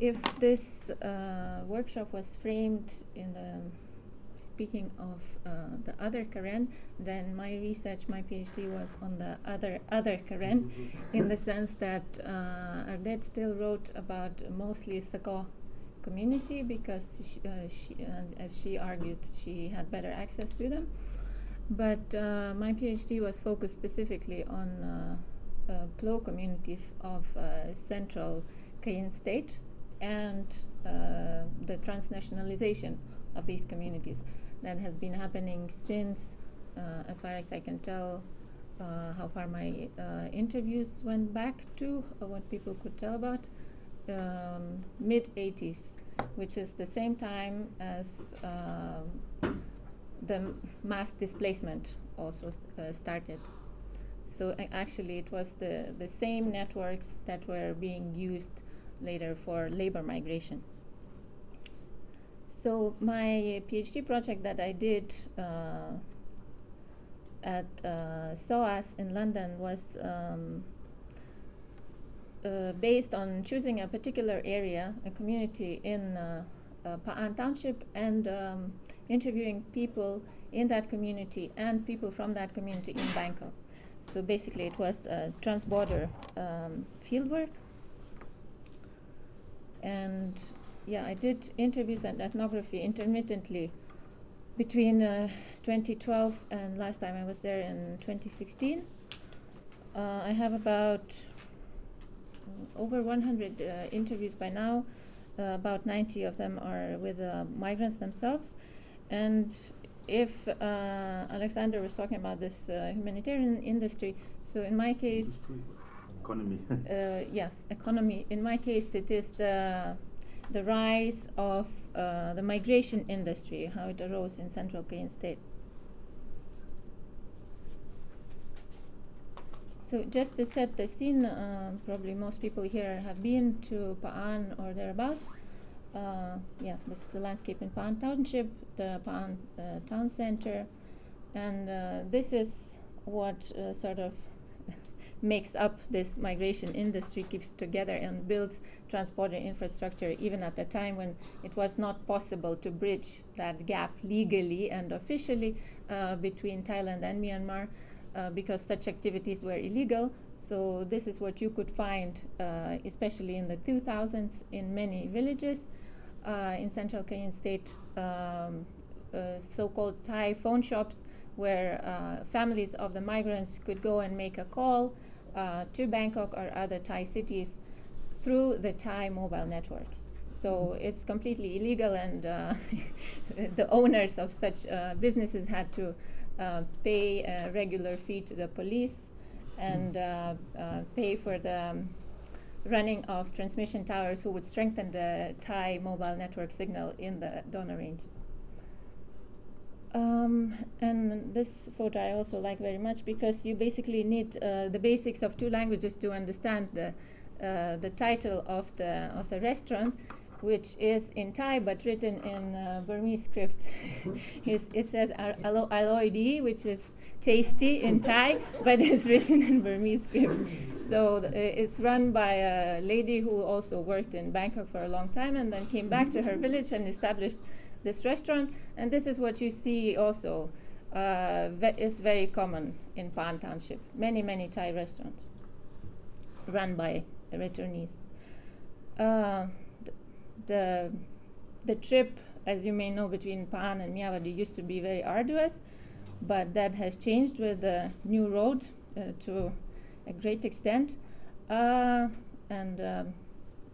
if this uh, workshop was framed in the speaking of uh, the other Karen, then my research, my PhD was on the other other Karen, in the sense that uh, Ardeth still wrote about mostly Sgaw community because she, uh, she uh, as she argued, she had better access to them. But uh, my PhD was focused specifically on uh, uh, PLO communities of uh, central Kayin state and uh, the transnationalization of these communities that has been happening since, uh, as far as I can tell, uh, how far my uh, interviews went back to, or what people could tell about, um, mid 80s, which is the same time as um, the mass displacement also st- uh, started. So actually, it was the, the same networks that were being used later for labor migration. So my PhD project that I did uh, at uh, SOAS in London was um, uh, based on choosing a particular area, a community in uh, uh, Pa'an Township, and um, interviewing people in that community and people from that community in Bangkok. So basically, it was uh, trans-border um, fieldwork, and yeah, I did interviews and ethnography intermittently between uh, 2012 and last time I was there in 2016. Uh, I have about uh, over 100 uh, interviews by now. Uh, about 90 of them are with uh, migrants themselves. And if Alexander was talking about this humanitarian industry, so in my case, Economy. uh, yeah, economy. In my case, it is the the rise of uh, the migration industry, how it arose in Central Kayin state. So just to set the scene, uh, probably most people here have been to Pa'an or thereabouts. Uh, yeah, this is the landscape in Pa'an Township, the Pa'an uh, Town Center, and uh, this is what uh, sort of makes up this migration industry, keeps together, and builds transport infrastructure, even at a time when it was not possible to bridge that gap legally and officially uh, between Thailand and Myanmar. Uh, because such activities were illegal. So, this is what you could find, uh, especially in the 2000s, in many villages uh, in central Kayin state, um, uh, so called Thai phone shops, where uh, families of the migrants could go and make a call uh, to Bangkok or other Thai cities through the Thai mobile networks. So, it's completely illegal, and the owners of such businesses had to uh, pay a regular fee to the police and uh, uh, pay for the um, running of transmission towers who would strengthen the Thai mobile network signal in the Dawna Range. Um, and this photo I also like very much because you basically need uh, the basics of two languages to understand the, uh, the title of the, of the restaurant which is in Thai but written in uh, Burmese script. it says alo- aloidi, which is tasty in Thai, but it's written in Burmese script. So th- it's run by a lady who also worked in Bangkok for a long time and then came back to her village and established this restaurant. And this is what you see also. Uh, is very common in Pa'an Township. Many, many Thai restaurants run by returnees. Uh, the the trip, as you may know, between Pa'an and Myawaddy used to be very arduous, but that has changed with the new road uh, to a great extent. Uh, and um,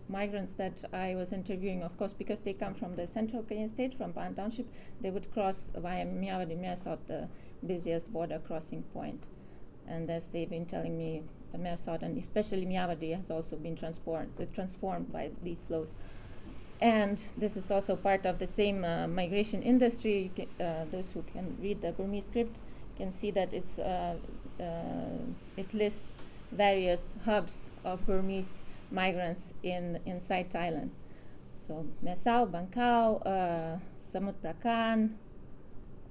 migrants that I was interviewing, of course, because they come from the central Kayin state, from Pa'an Township, they would cross via Myawaddy Mae Sot, the busiest border crossing point. And as they've been telling me, Mae Sot and especially Myawaddy has also been transformed, uh, transformed by these flows and this is also part of the same uh, migration industry. Uh, those who can read the Burmese script can see that it's uh, it lists various hubs of Burmese migrants in inside Thailand. So Mesau, Bangkok, Samut Prakan,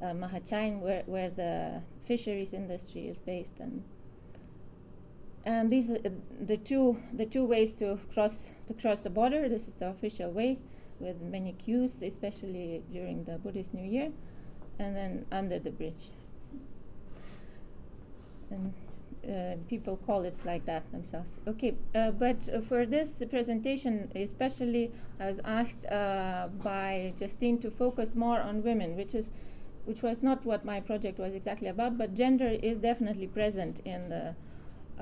uh, Mahachai, where, where the fisheries industry is based, and and these are the two the two ways to cross to cross the border. This is the official way with many queues, especially during the Buddhist New Year, and then under the bridge. And uh, people call it like that themselves. Okay, uh, but uh, for this presentation, especially, I was asked uh, by Justine to focus more on women, which is, which was not what my project was exactly about. But gender is definitely present in the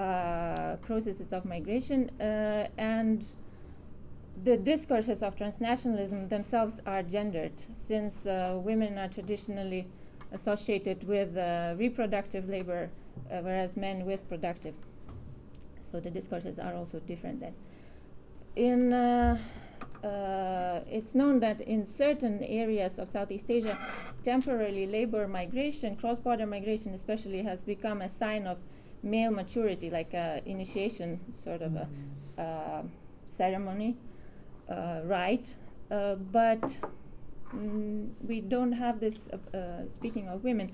uh, processes of migration, and the discourses of transnationalism themselves are gendered, since women are traditionally associated with reproductive labor uh, whereas men with productive. So the discourses are also different then. In uh, uh, it's known that in certain areas of Southeast Asia, temporary labor migration, cross-border migration especially, has become a sign of male maturity, like a initiation sort of a mm-hmm. uh, ceremony, uh. Uh, but mm, we don't have this. speaking of women,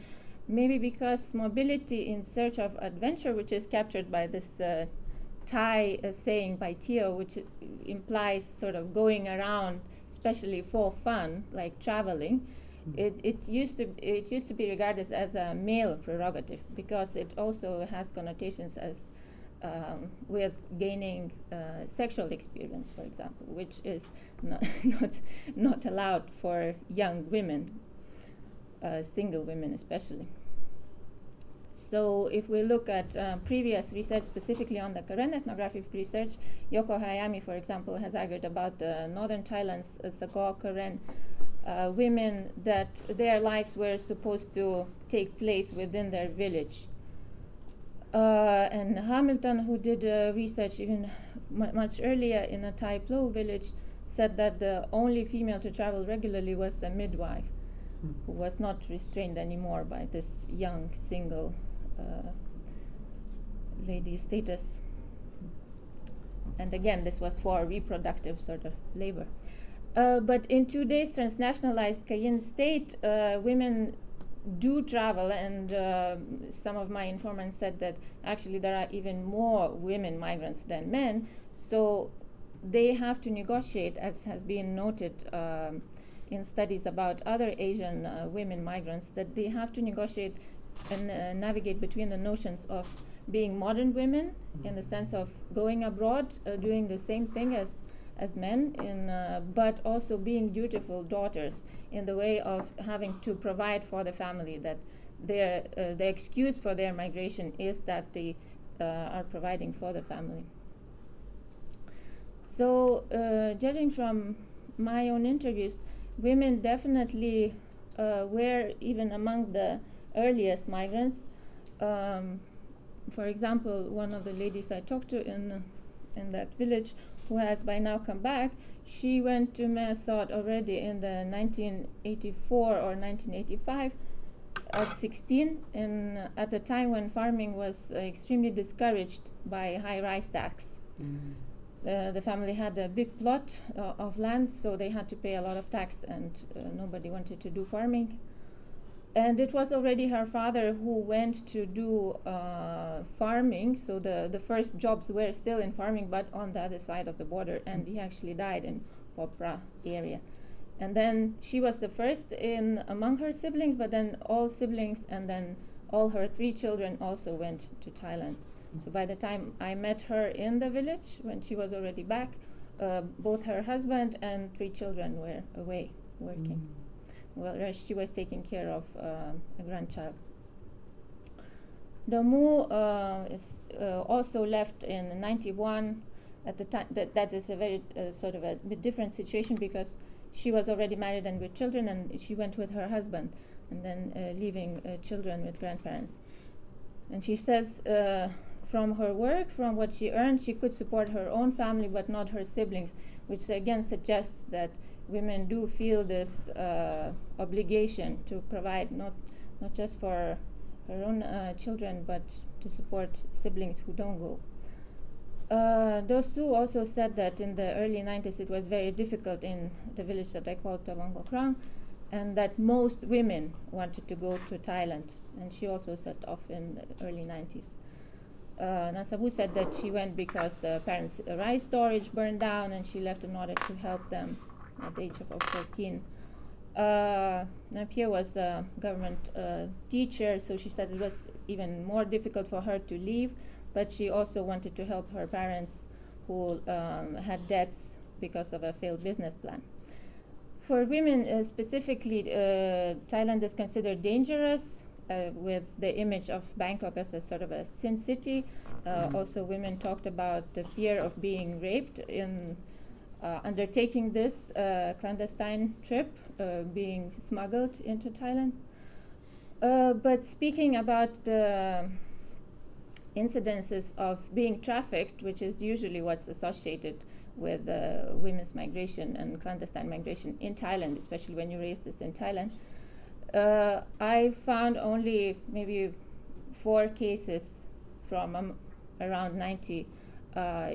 maybe because mobility in search of adventure, which is captured by this uh, Thai uh, saying by Theo, which implies sort of going around, especially for fun, like traveling. Mm-hmm. It, it used to it used to be regarded as a male prerogative because it also has connotations as um, with gaining uh, sexual experience, for example, which is not not, not allowed for young women, uh, single women especially. So if we look at uh, previous research, specifically on the Karen ethnographic research, Yoko Hayami, for example, has argued about the northern Thailand's uh, Sagaw Karen uh, women that their lives were supposed to take place within their village. Uh, and Hamilton, who did uh, research even much earlier in a Thai Plo village, said that the only female to travel regularly was the midwife, mm. who was not restrained anymore by this young single uh, lady status. And again, this was for reproductive sort of labor. Uh, but in today's transnationalized Kayin state, uh, women do travel, and uh, some of my informants said that actually there are even more women migrants than men. So they have to negotiate, as has been noted um, in studies about other Asian uh, women migrants, that they have to negotiate and uh, navigate between the notions of being modern women in the sense of going abroad, uh, doing the same thing as as men, in, uh, but also being dutiful daughters in the way of having to provide for the family. That their uh, the excuse for their migration is that they uh, are providing for the family. So, uh, judging from my own interviews, women definitely were even among the earliest migrants. Um, for example, one of the ladies I talked to in in that village, who has by now come back, she went to Mae Sot already in the 1984 or 1985 at 16, in, at a time when farming was uh, extremely discouraged by high rice tax. Mm-hmm. Uh, the family had a big plot uh, of land, so they had to pay a lot of tax, and uh, nobody wanted to do farming and it was already her father who went to do uh, farming. So the, the first jobs were still in farming, but on the other side of the border. And he actually died in Popra area. And then she was the first in among her siblings, but then all siblings and then all her three children also went to Thailand. So by the time I met her in the village, when she was already back, uh, both her husband and three children were away working. Mm well, she was taking care of uh, a grandchild. Domu uh, is uh, also left in 91. At the time, that, that is a very uh, sort of a different situation because she was already married and with children, and she went with her husband, and then uh, leaving uh, children with grandparents. And she says from her work, from what she earned, she could support her own family but not her siblings, which again suggests that women do feel this uh, obligation to provide not not just for her own uh, children but to support siblings who don't go. Uh, Dosu also said that in the early 90s it was very difficult in the village that I call Tawangokrang and that most women wanted to go to Thailand and she also set off in the early 90s. uh, Nasabu said that she went because the parents' rice storage burned down and she left in order to help them at the age of 14. Uh, Napier was a government uh, teacher, so she said it was even more difficult for her to leave, but she also wanted to help her parents who um, had debts because of a failed business plan. For women uh, specifically, uh, Thailand is considered dangerous uh, with the image of Bangkok as a sort of a sin city. Uh, mm-hmm. Also, women talked about the fear of being raped in uh, undertaking this uh, clandestine trip, uh, being smuggled into Thailand. Uh, but speaking about the incidences of being trafficked, which is usually what's associated with uh, women's migration and clandestine migration in Thailand, especially when you raise this in Thailand, uh, I found only maybe four cases from um, around 90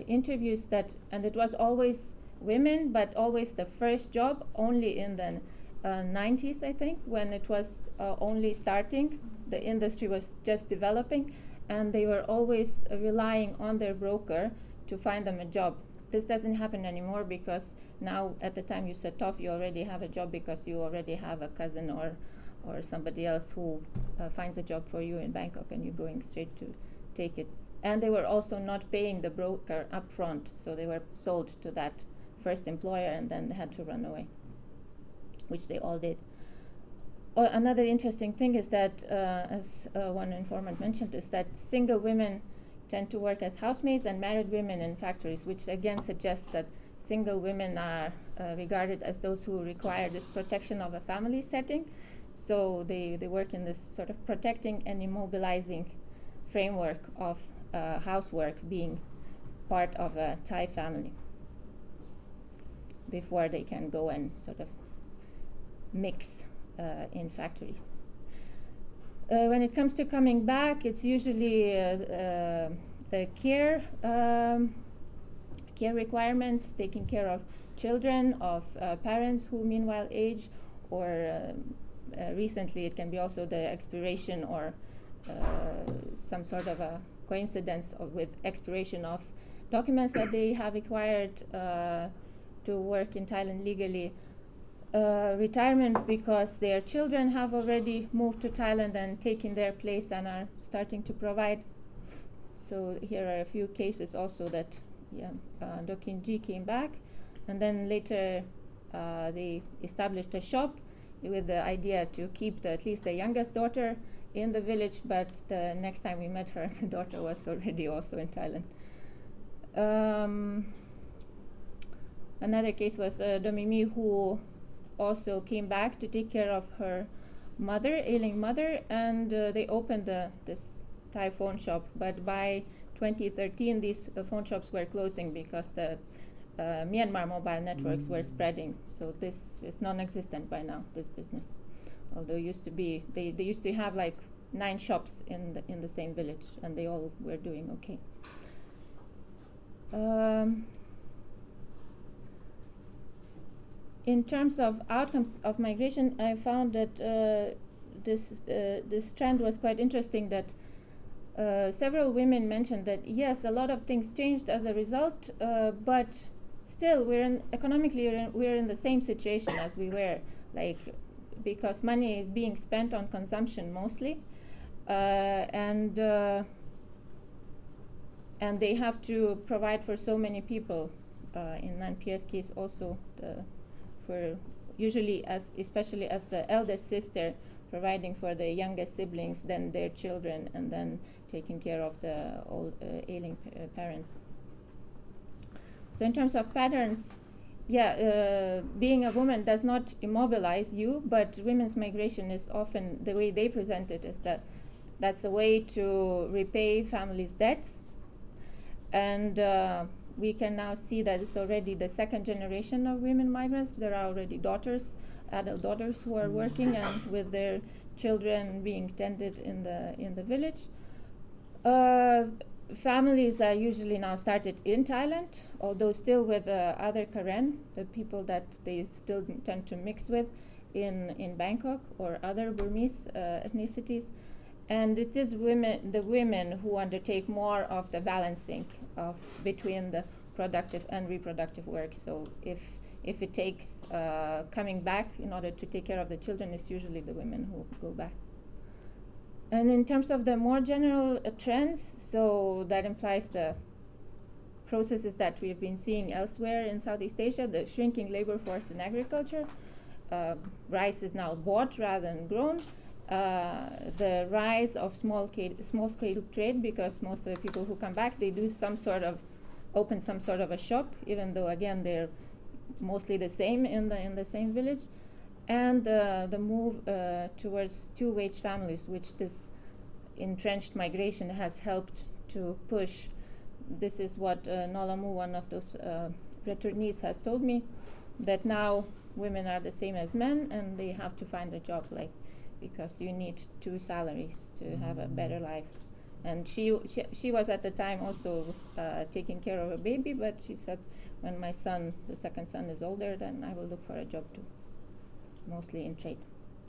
interviews that, and it was always women, but always the first job only in the uh, 90s, I think, when it was uh, only starting. The industry was just developing, and they were always relying on their broker to find them a job. This doesn't happen anymore because now, at the time you set off, you already have a job because you already have a cousin or, or somebody else who uh, finds a job for you in Bangkok, and you're going straight to take it. And they were also not paying the broker upfront, so they were sold to that first employer and then they had to run away, which they all did. Oh, another interesting thing is that, uh, as uh, one informant mentioned, is that single women tend to work as housemaids and married women in factories, which again suggests that single women are uh, regarded as those who require this protection of a family setting. So they, they work in this sort of protecting and immobilizing framework of uh, housework being part of a Thai family before they can go and sort of mix uh, in factories. Uh, when it comes to coming back, it's usually uh, uh the care um, care requirements, taking care of children, of uh, parents who meanwhile age, or uh, recently it can be also the expiration or some sort of a coincidence of, with expiration of documents that they have acquired to work in Thailand legally. Uh, retirement because their children have already moved to Thailand and taken their place and are starting to provide. So here are a few cases also that yeah, uh, Dokin Ji came back, and then later uh, they established a shop with the idea to keep the, at least the youngest daughter in the village. But the next time we met her, the daughter was already also in Thailand. Um, Another case was uh, Domimi, who also came back to take care of her mother, ailing mother, and uh, they opened the, this Thai phone shop. But by 2013, these uh, phone shops were closing because the uh, Myanmar mobile networks were spreading. So this is non-existent by now. This business, although used to be, they, they used to have like nine shops in the in the same village, and they all were doing okay. Um, in terms of outcomes of migration, I found that uh, this uh, this trend was quite interesting. That uh, several women mentioned that yes, a lot of things changed as a result, uh, but still we're in economically we're in, we're in the same situation as we were, like because money is being spent on consumption mostly, uh, and uh, and they have to provide for so many people. in NPS case, also the for usually as especially as the eldest sister providing for the youngest siblings then their children and then taking care of the old uh, ailing uh, parents. So in terms of patterns yeah uh, being a woman does not immobilize you but women's migration is often the way they present it is that that's a way to repay families debts. And uh, we can now see that it's already the second generation of women migrants. There are already daughters, adult daughters who are working and with their children being tended in the in the village. Uh, families are usually now started in Thailand, although still with uh, other Karen, the people that they still tend to mix with in, in Bangkok or other Burmese uh, ethnicities. And it is women, the women who undertake more of the balancing of between the productive and reproductive work. So if if it takes uh, coming back in order to take care of the children, it's usually the women who go back. And in terms of the more general uh, trends, so that implies the processes that we have been seeing elsewhere in Southeast Asia, the shrinking labor force in agriculture. Uh, rice is now bought rather than grown. Uh, the rise of small scale, small scale trade because most of the people who come back they do some sort of open some sort of a shop even though again they're mostly the same in the in the same village. And uh, the move uh, towards two wage families which this entrenched migration has helped to push. This is what uh, Nolamu one of those uh, returnees has told me that now women are the same as men and they have to find a job like because you need two salaries to have a better life. And she, she, she was at the time also uh, taking care of a baby, but she said, when my son, the second son, is older, then I will look for a job too, mostly in trade.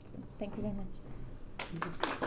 So, thank you very much.